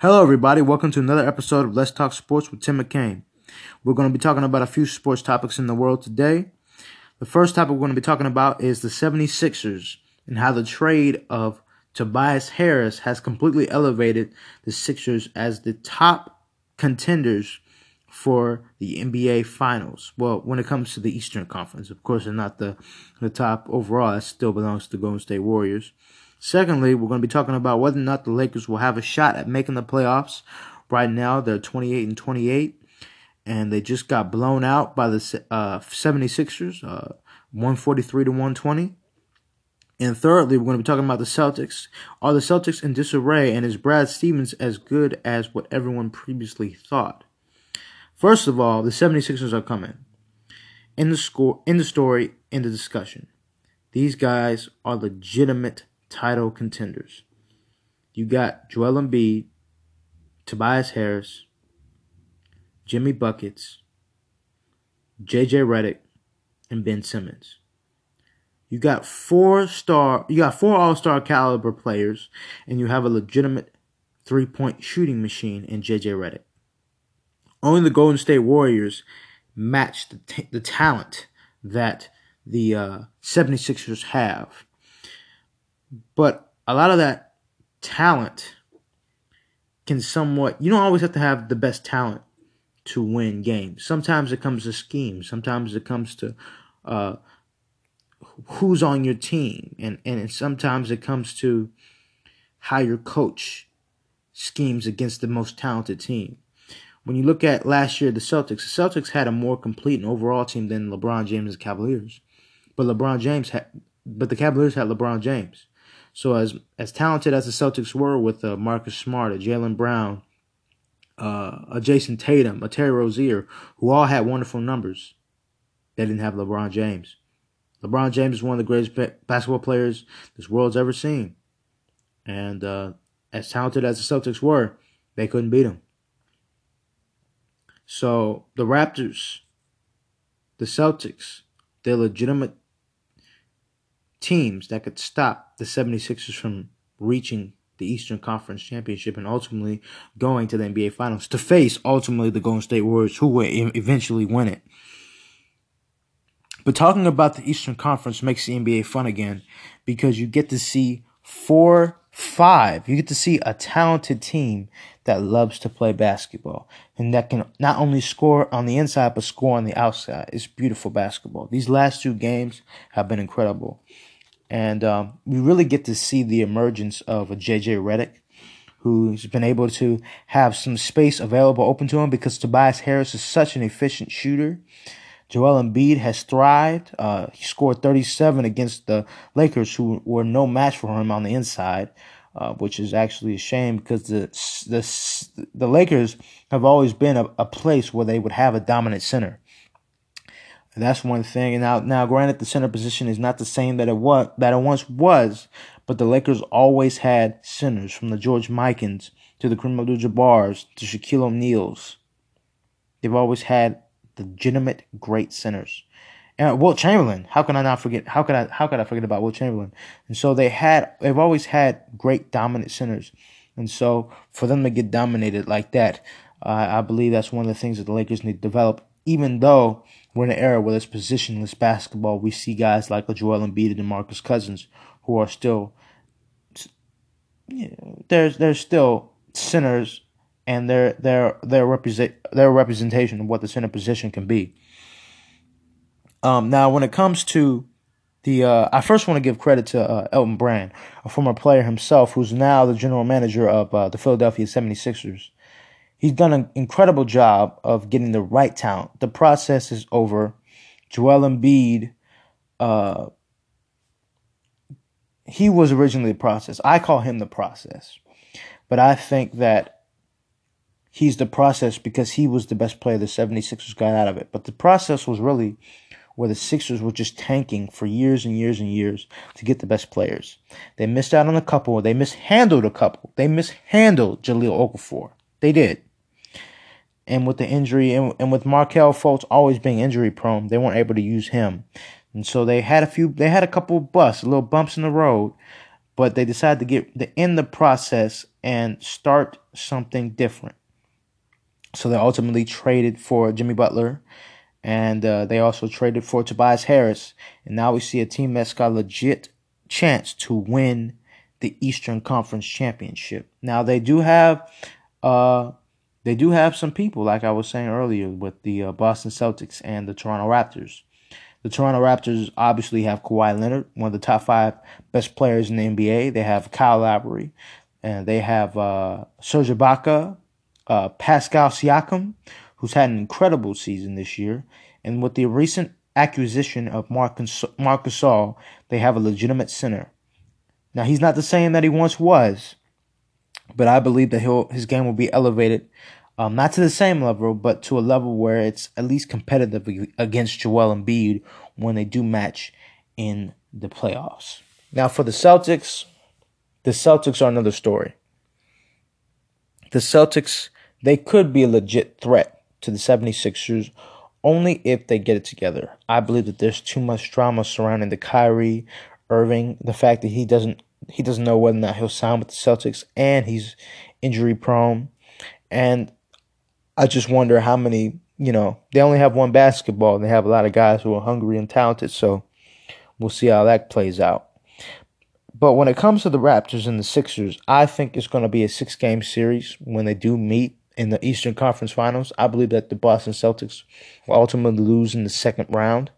Hello, everybody. Welcome to another episode of Let's Talk Sports with Tim McCain. We're going to be talking about a few sports topics in the world today. The first topic we're going to be talking about is the 76ers and how the trade of Tobias Harris has completely elevated the Sixers as the top contenders for the NBA Finals. Well, when it comes to the Eastern Conference, of course, and not the the top overall. That still belongs to the Golden State Warriors. Secondly, we're going to be talking about whether or not the Lakers will have a shot at making the playoffs. Right now, they're 28 and 28, and they just got blown out by the uh, 76ers, uh, 143 to 120. And thirdly, we're going to be talking about the Celtics. Are the Celtics in disarray, and is Brad Stevens as good as what everyone previously thought? First of all, the 76ers are coming. In the score in the story, in the discussion. These guys are legitimate title contenders. You got Joel Embiid, Tobias Harris, Jimmy Buckets, JJ Redick, and Ben Simmons. You got four star you got four all-star caliber players, and you have a legitimate three-point shooting machine in JJ Redick. Only the Golden State Warriors match the, t- the talent that the uh, 76ers have. But a lot of that talent can somewhat, you don't always have to have the best talent to win games. Sometimes it comes to scheme, sometimes it comes to uh, who's on your team, and, and sometimes it comes to how your coach schemes against the most talented team when you look at last year, the Celtics, the Celtics had a more complete and overall team than LeBron James Cavaliers. But LeBron James had, but the Cavaliers had LeBron James. So as as talented as the Celtics were with uh, Marcus Smart, a Jaylen Brown, uh, a Jayson Tatum, a Terry Rozier, who all had wonderful numbers, they didn't have LeBron James. LeBron James is one of the greatest basketball players this world's ever seen. And uh, as talented as the Celtics were, they couldn't beat him. So the Raptors, the Celtics, they're legitimate teams that could stop the 76ers from reaching the Eastern Conference Championship and ultimately going to the NBA Finals to face ultimately the Golden State Warriors, who will eventually win it. But talking about the Eastern Conference makes the NBA fun again because you get to see four Five, you get to see a talented team that loves to play basketball and that can not only score on the inside but score on the outside. It's beautiful basketball. These last two games have been incredible, and um, we really get to see the emergence of a JJ Redick, who's been able to have some space available open to him because Tobias Harris is such an efficient shooter. Joel Embiid has thrived. Uh, he scored 37 against the Lakers, who were no match for him on the inside, uh, which is actually a shame because the the the Lakers have always been a, a place where they would have a dominant center. And that's one thing. And now, now, granted, the center position is not the same that it was that it once was, but the Lakers always had centers from the George Mikans to the Kareem Abdul-Jabbars to Shaquille O'Neal's. They've always had legitimate great centers. And Wilt Chamberlain, how can I not forget? How could I? How could I forget about Wilt Chamberlain? And so they had, they've always had great dominant centers, and so for them to get dominated like that, uh, I believe that's one of the things that the Lakers need to develop. Even though we're in an era where there's positionless basketball, we see guys like Joel Embiid and Marcus Cousins who are still, you know, there's there's still centers and their their their represent their representation of what the center position can be. Um, now, when it comes to the, uh, I first want to give credit to uh, Elton Brand, a former player himself, who's now the general manager of uh, the Philadelphia 76ers. He's done an incredible job of getting the right talent. The process is over. Joel Embiid, uh, he was originally the process. I call him the process. But I think that he's the process because he was the best player the 76ers got out of it. But the process was really where the Sixers were just tanking for years and years and years to get the best players. They missed out on a couple. They mishandled a couple. They mishandled Jahlil Okafor. They did. And with the injury and, and with Markelle Fultz always being injury prone, they weren't able to use him. And so they had a few, they had a couple of busts, little bumps in the road. but they decided to get to end the process and start something different. So they ultimately traded for Jimmy Butler, and uh, they also traded for Tobias Harris. And now we see a team that's got a legit chance to win the Eastern Conference Championship. Now they do have, uh, they do have some people like I was saying earlier with the uh, Boston Celtics and the Toronto Raptors. The Toronto Raptors obviously have Kawhi Leonard, one of the top five best players in the NBA. They have Kyle Lowry, and they have uh, Serge Ibaka, uh, Pascal Siakam, who's had an incredible season this year. And with the recent acquisition of Marcus, Marc Gasol, they have a legitimate center. Now, he's not the same that he once was, but I believe that he'll, his game will be elevated um, not to the same level, but to a level where it's at least competitive against Joel Embiid when they do match in the playoffs. Now, for the Celtics, the Celtics are another story. The Celtics, they could be a legit threat to the 76ers only if they get it together. I believe that there's too much drama surrounding the Kyrie Irving, the fact that he doesn't he doesn't know whether or not he'll sign with the Celtics and he's injury prone. And I just wonder how many, you know, they only have one basketball and they have a lot of guys who are hungry and talented, so we'll see how that plays out. But when it comes to the Raptors and the Sixers, I think it's going to be a six game series when they do meet in the Eastern Conference Finals. I believe that the Boston Celtics will ultimately lose in the second round.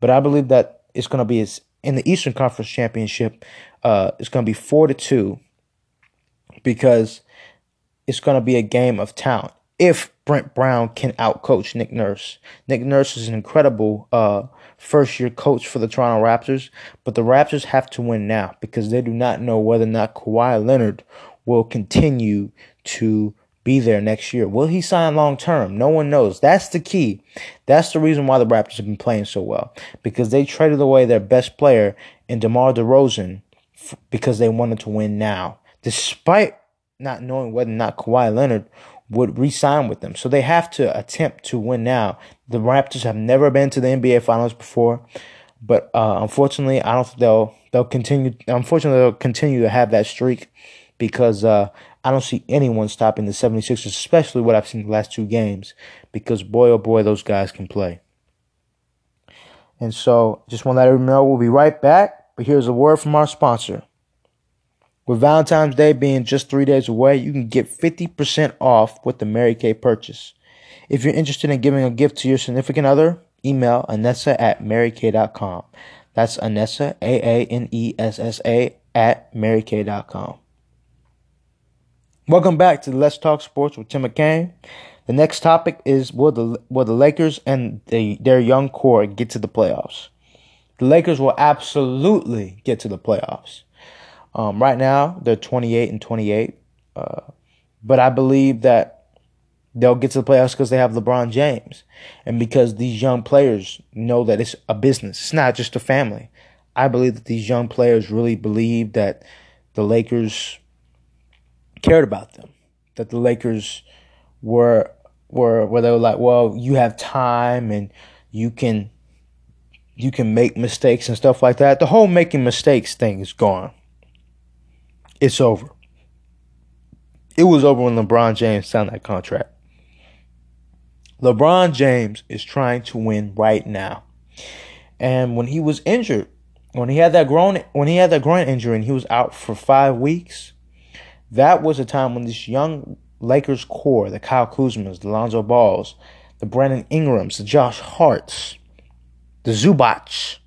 But I believe that it's going to be in the Eastern Conference Championship, uh, it's going to be 4 to 2 because it's going to be a game of talent if Brett Brown can outcoach Nick Nurse. Nick Nurse is an incredible uh, first year coach for the Toronto Raptors, but the Raptors have to win now because they do not know whether or not Kawhi Leonard will continue to be there next year. Will he sign long term? No one knows. That's the key. That's the reason why the Raptors have been playing so well because they traded away their best player in DeMar DeRozan because they wanted to win now, despite not knowing whether or not Kawhi Leonard would re-sign with them. So they have to attempt to win now. The Raptors have never been to the NBA Finals before, but uh, unfortunately, I don't think they'll they'll continue. Unfortunately, they'll continue to have that streak because uh, I don't see anyone stopping the 76ers, especially what I've seen the last two games. Because boy, oh boy, those guys can play. And so, just want to let everyone know we'll be right back. But here's a word from our sponsor. With Valentine's Day being just three days away, you can get 50% off with the Mary Kay purchase. If you're interested in giving a gift to your significant other, email Anessa at marykay.com. That's Anessa, A A N E S S A, at marykay.com. Welcome back to Let's Talk Sports with Tim McCain. The next topic is will the will the Lakers and the, their young core get to the playoffs? The Lakers will absolutely get to the playoffs. Um, right now, they're 28 and 28. Uh, but I believe that they'll get to the playoffs because they have LeBron James and because these young players know that it's a business. It's not just a family. I believe that these young players really believe that the Lakers cared about them, that the Lakers were were where they were like, well, you have time and you can you can make mistakes and stuff like that. The whole making mistakes thing is gone it's over. It was over when LeBron James signed that contract. LeBron James is trying to win right now. And when he was injured, when he had that groin when he had that groin injury and he was out for five weeks, that was a time when this young Lakers core, the Kyle Kuzmas, the Lonzo Balls, the Brandon Ingrams, the Josh Harts, the Zubac,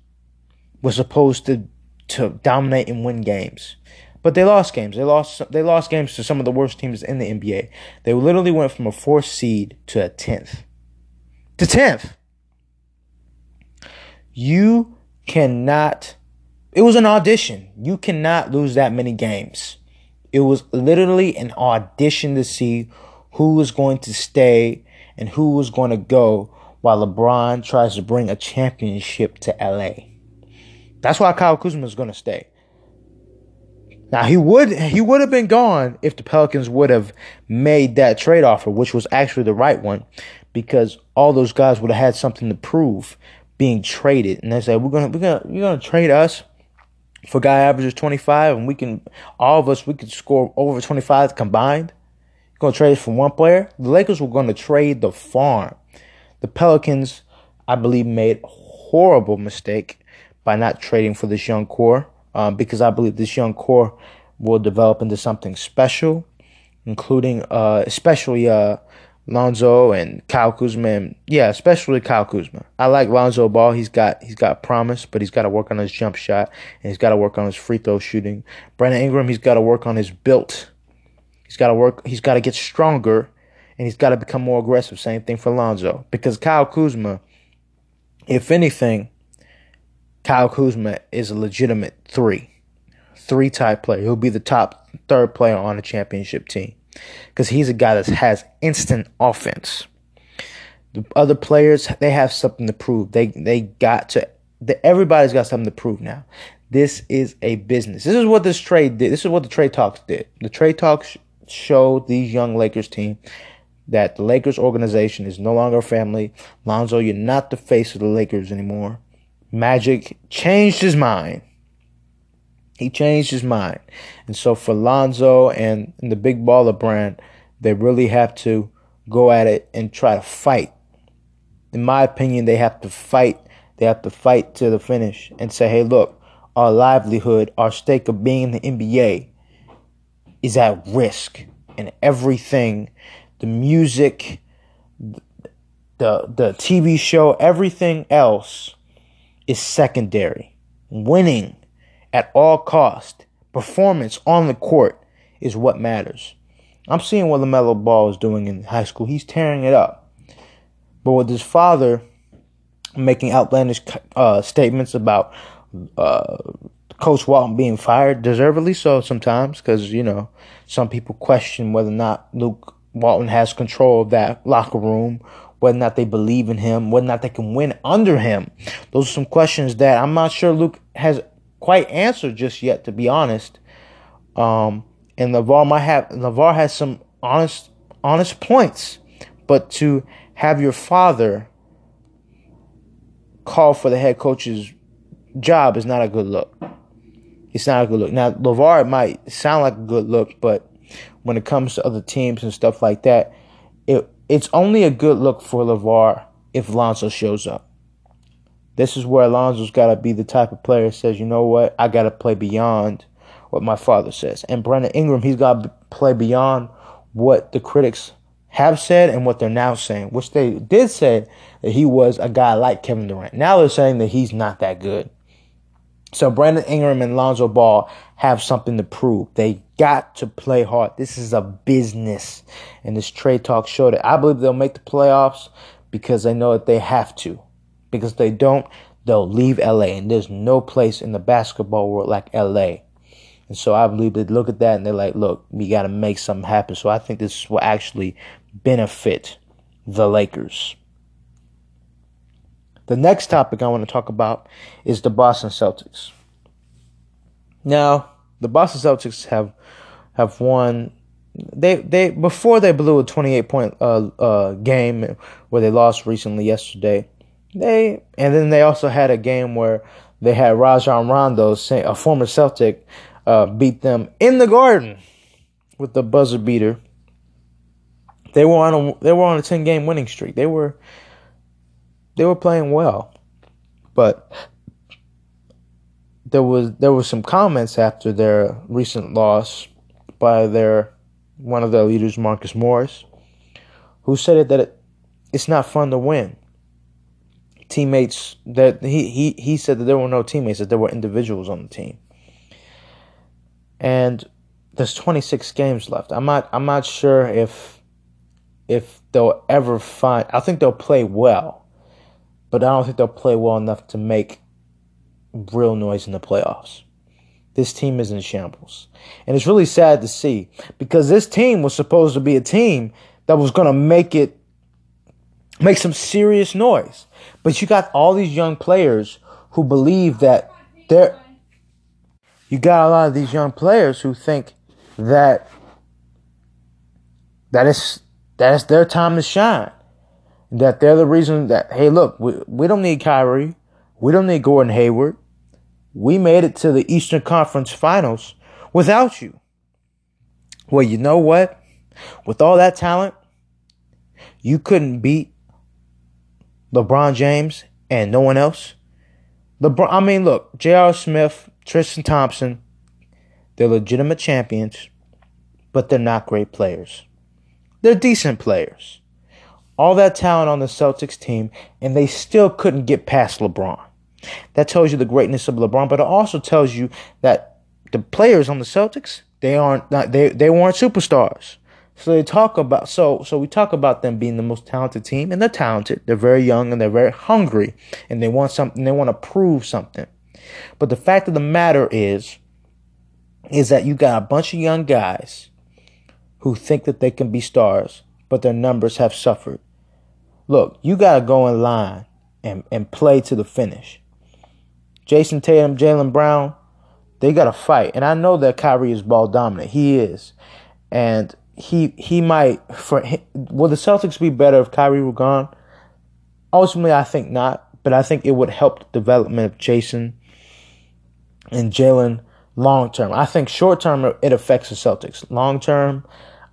was supposed to to dominate and win games. But they lost games. They lost they lost games to some of the worst teams in the NBA. They literally went from a fourth seed to a tenth. To tenth. You cannot it was an audition. You cannot lose that many games. It was literally an audition to see who was going to stay and who was going to go while LeBron tries to bring a championship to LA. That's why Kyle Kuzma is going to stay. Now he would he would have been gone if the Pelicans would have made that trade offer, which was actually the right one, because all those guys would have had something to prove being traded. And they said, We're gonna we're gonna you're gonna trade us If a guy averages 25 and we can, all of us, we could score over 25 combined, you're going to trade for one player? The Lakers were going to trade the farm. The Pelicans, I believe, made horrible mistake by not trading for this young core um, because I believe this young core will develop into something special, including uh, especially uh, Lonzo and Kyle Kuzma. And, yeah, especially Kyle Kuzma. I like Lonzo Ball. He's got he's got promise, but he's got to work on his jump shot and he's got to work on his free throw shooting. Brandon Ingram, he's got to work on his built. He's got to work. He's got to get stronger, and he's got to become more aggressive. Same thing for Lonzo because Kyle Kuzma, if anything, Kyle Kuzma is a legitimate three, three type player. He'll be the top third player on a championship team because he's a guy that has instant offense. The other players, they have something to prove. They they got to. The, everybody's got something to prove now. This is a business. This is what this trade did. This is what the trade talks did. The trade talks showed these young Lakers team that the Lakers organization is no longer a family. Lonzo, you're not the face of the Lakers anymore. Magic changed his mind. He changed his mind. And so for Lonzo and, and the big baller brand, they really have to go at it and try to fight. In my opinion, they have to fight. They have to fight to the finish and say, hey, look, our livelihood, our stake of being in the NBA is at risk. And everything, the music, the, the TV show, everything else is secondary. Winning at all cost, performance on the court is what matters. I'm seeing what LaMelo Ball is doing in high school. He's tearing it up. But with his father making outlandish uh, statements about uh, Coach Walton being fired, deservedly so sometimes, because, you know, some people question whether or not Luke Walton has control of that locker room, whether or not they believe in him, whether or not they can win under him. Those are some questions that I'm not sure Luke has quite answered just yet, to be honest. Um, and LaVar might have LaVar has some honest honest points, but to have your father call for the head coach's job is not a good look. It's not a good look. Now LaVar might sound like a good look, but when it comes to other teams and stuff like that, it it's only a good look for LaVar if Lonzo shows up. This is where Alonzo's got to be the type of player that says, you know what, I got to play beyond what my father says. And Brandon Ingram, he's got to play beyond what the critics have said and what they're now saying, which they did say that he was a guy like Kevin Durant. Now they're saying that he's not that good. So Brandon Ingram and Lonzo Ball have something to prove. They got to play hard. This is a business. And this trade talk showed it. I believe they'll make the playoffs because they know that they have to because they don't, they'll leave LA. And there's no place in the basketball world like LA. And so I believe they look at that and they're like, look, we got to make something happen. So I think this will actually benefit the Lakers. The next topic I want to talk about is the Boston Celtics. Now, the Boston Celtics have have won they they before they blew a 28 point uh, uh, game where they lost recently yesterday they and then they also had a game where they had Rajon Rondo, a former Celtic, uh, beat them in the Garden with the buzzer beater. They were on a they were on a ten game winning streak. They were they were playing well, but there was there was some comments after their recent loss by their one of their leaders, Marcus Morris, who said it that it, it's not fun to win teammates that he, he he said that there were no teammates that there were individuals on the team. And there's 26 games left. I'm not i'm not sure if if they'll ever find i think they'll play well but i don't think they'll play well enough to make real noise in the playoffs. This team is in shambles. And it's really sad to see because this team was supposed to be a team that was going to make it make some serious noise. But you got all these young players who believe that they're. You got a lot of these young players who think that that is that is their time to shine. That they're the reason that hey look we, we don't need Kyrie, we don't need Gordon Hayward. we made it to the Eastern Conference Finals without you. Well, you know what? With all that talent, you couldn't beat LeBron James and no one else. LeBron, I mean, look, J.R. Smith, Tristan Thompson, they're legitimate champions, but they're not great players. They're decent players. All that talent on the Celtics team, and they still couldn't get past LeBron. That tells you the greatness of LeBron, but it also tells you that the players on the Celtics, they aren't not, they they weren't superstars. So they talk about so so we talk about them being the most talented team, and they're talented. They're very young and they're very hungry, and they want something. They want to prove something. But the fact of the matter is, is that you got a bunch of young guys who think that they can be stars, but their numbers have suffered. Look, you got to go in line and, and play to the finish. Jayson Tatum, Jaylen Brown, they got to fight. And I know that Kyrie is ball dominant. He is. And he he might for will the Celtics be better if Kyrie were gone? Ultimately, I think not, but I think it would help the development of Jayson and Jaylen long term. I think short term it affects the Celtics. Long term,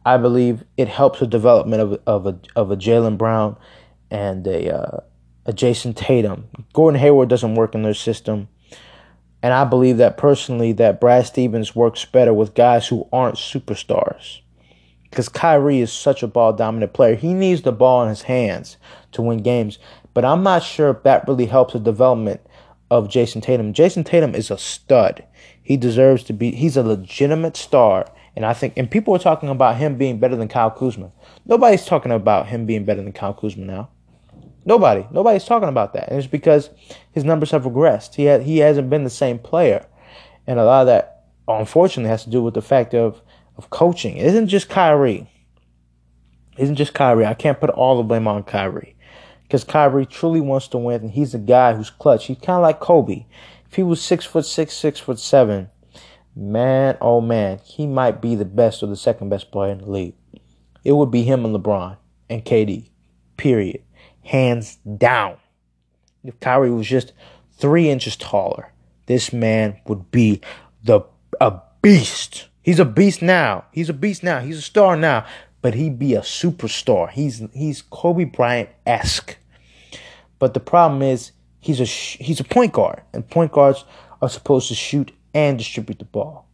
I believe it helps the development of of a of a Jaylen Brown and a uh, a Jayson Tatum. Gordon Hayward doesn't work in their system. And I believe that personally that Brad Stevens works better with guys who aren't superstars because Kyrie is such a ball dominant player. He needs the ball in his hands to win games. But I'm not sure if that really helps the development of Jayson Tatum. Jayson Tatum is a stud. He deserves to be, he's a legitimate star. And I think, and people are talking about him being better than Kyle Kuzma. Nobody's talking about him being better than Kyle Kuzma now. Nobody. Nobody's talking about that. And it's because his numbers have regressed. He, ha- he hasn't been the same player. And a lot of that, unfortunately, has to do with the fact of of coaching. It isn't just Kyrie. It isn't just Kyrie. I can't put all the blame on Kyrie. Because Kyrie truly wants to win, and he's a guy who's clutch. He's kind of like Kobe. If he was six foot six, six foot seven, man, oh man, he might be the best or the second best player in the league. It would be him and LeBron and KD. Period. Hands down. If Kyrie was just three inches taller, this man would be the a beast. He's a beast now. He's a beast now. He's a star now. But he'd be a superstar. He's he's Kobe Bryant esque. But the problem is he's a he's a point guard, and point guards are supposed to shoot and distribute the ball.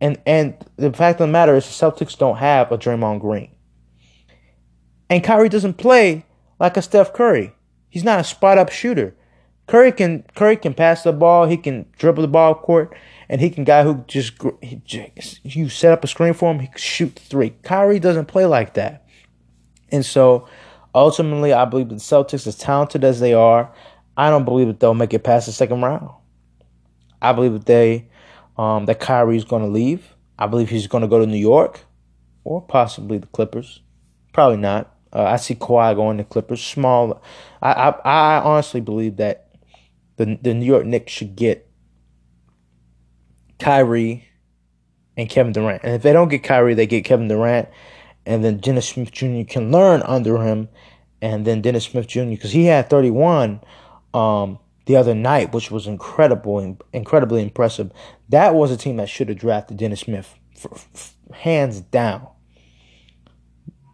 And and the fact of the matter is, the Celtics don't have a Draymond Green. And Kyrie doesn't play like a Steph Curry. He's not a spot up shooter. Curry can Curry can pass the ball. He can dribble the ball court and he can guy who just you set up a screen for him, he can shoot three. Kyrie doesn't play like that, and so ultimately, I believe the Celtics, as talented as they are, I don't believe that they'll make it past the second round. I believe that they um, that Kyrie's going to leave. I believe he's going to go to New York, or possibly the Clippers. Probably not. Uh, I see Kawhi going to Clippers. Small. I, I I honestly believe that the the New York Knicks should get Kyrie, and Kevin Durant. And if they don't get Kyrie, they get Kevin Durant, and then Dennis Smith Jr. can learn under him, and then Dennis Smith Jr. because he had 31 um, the other night, which was incredible incredibly impressive. That was a team that should have drafted Dennis Smith, for, for, hands down.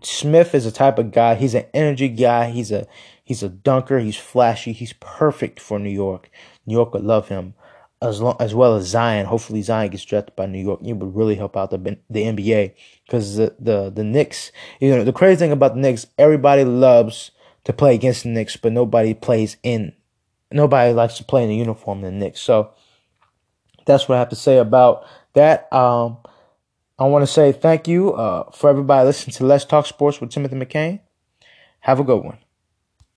Smith is a type of guy. He's an energy guy. He's a he's a dunker. He's flashy. He's perfect for New York. New York would love him as long as well as Zion. Hopefully Zion gets drafted by New York. It would really help out the the NBA because the, the the Knicks. You know the crazy thing about the Knicks, everybody loves to play against the Knicks, but nobody plays in. Nobody likes to play in the uniform in the Knicks. So that's what I have to say about that. Um, I want to say thank you uh, for everybody listening to Let's Talk Sports with Timothy McCain. Have a good one.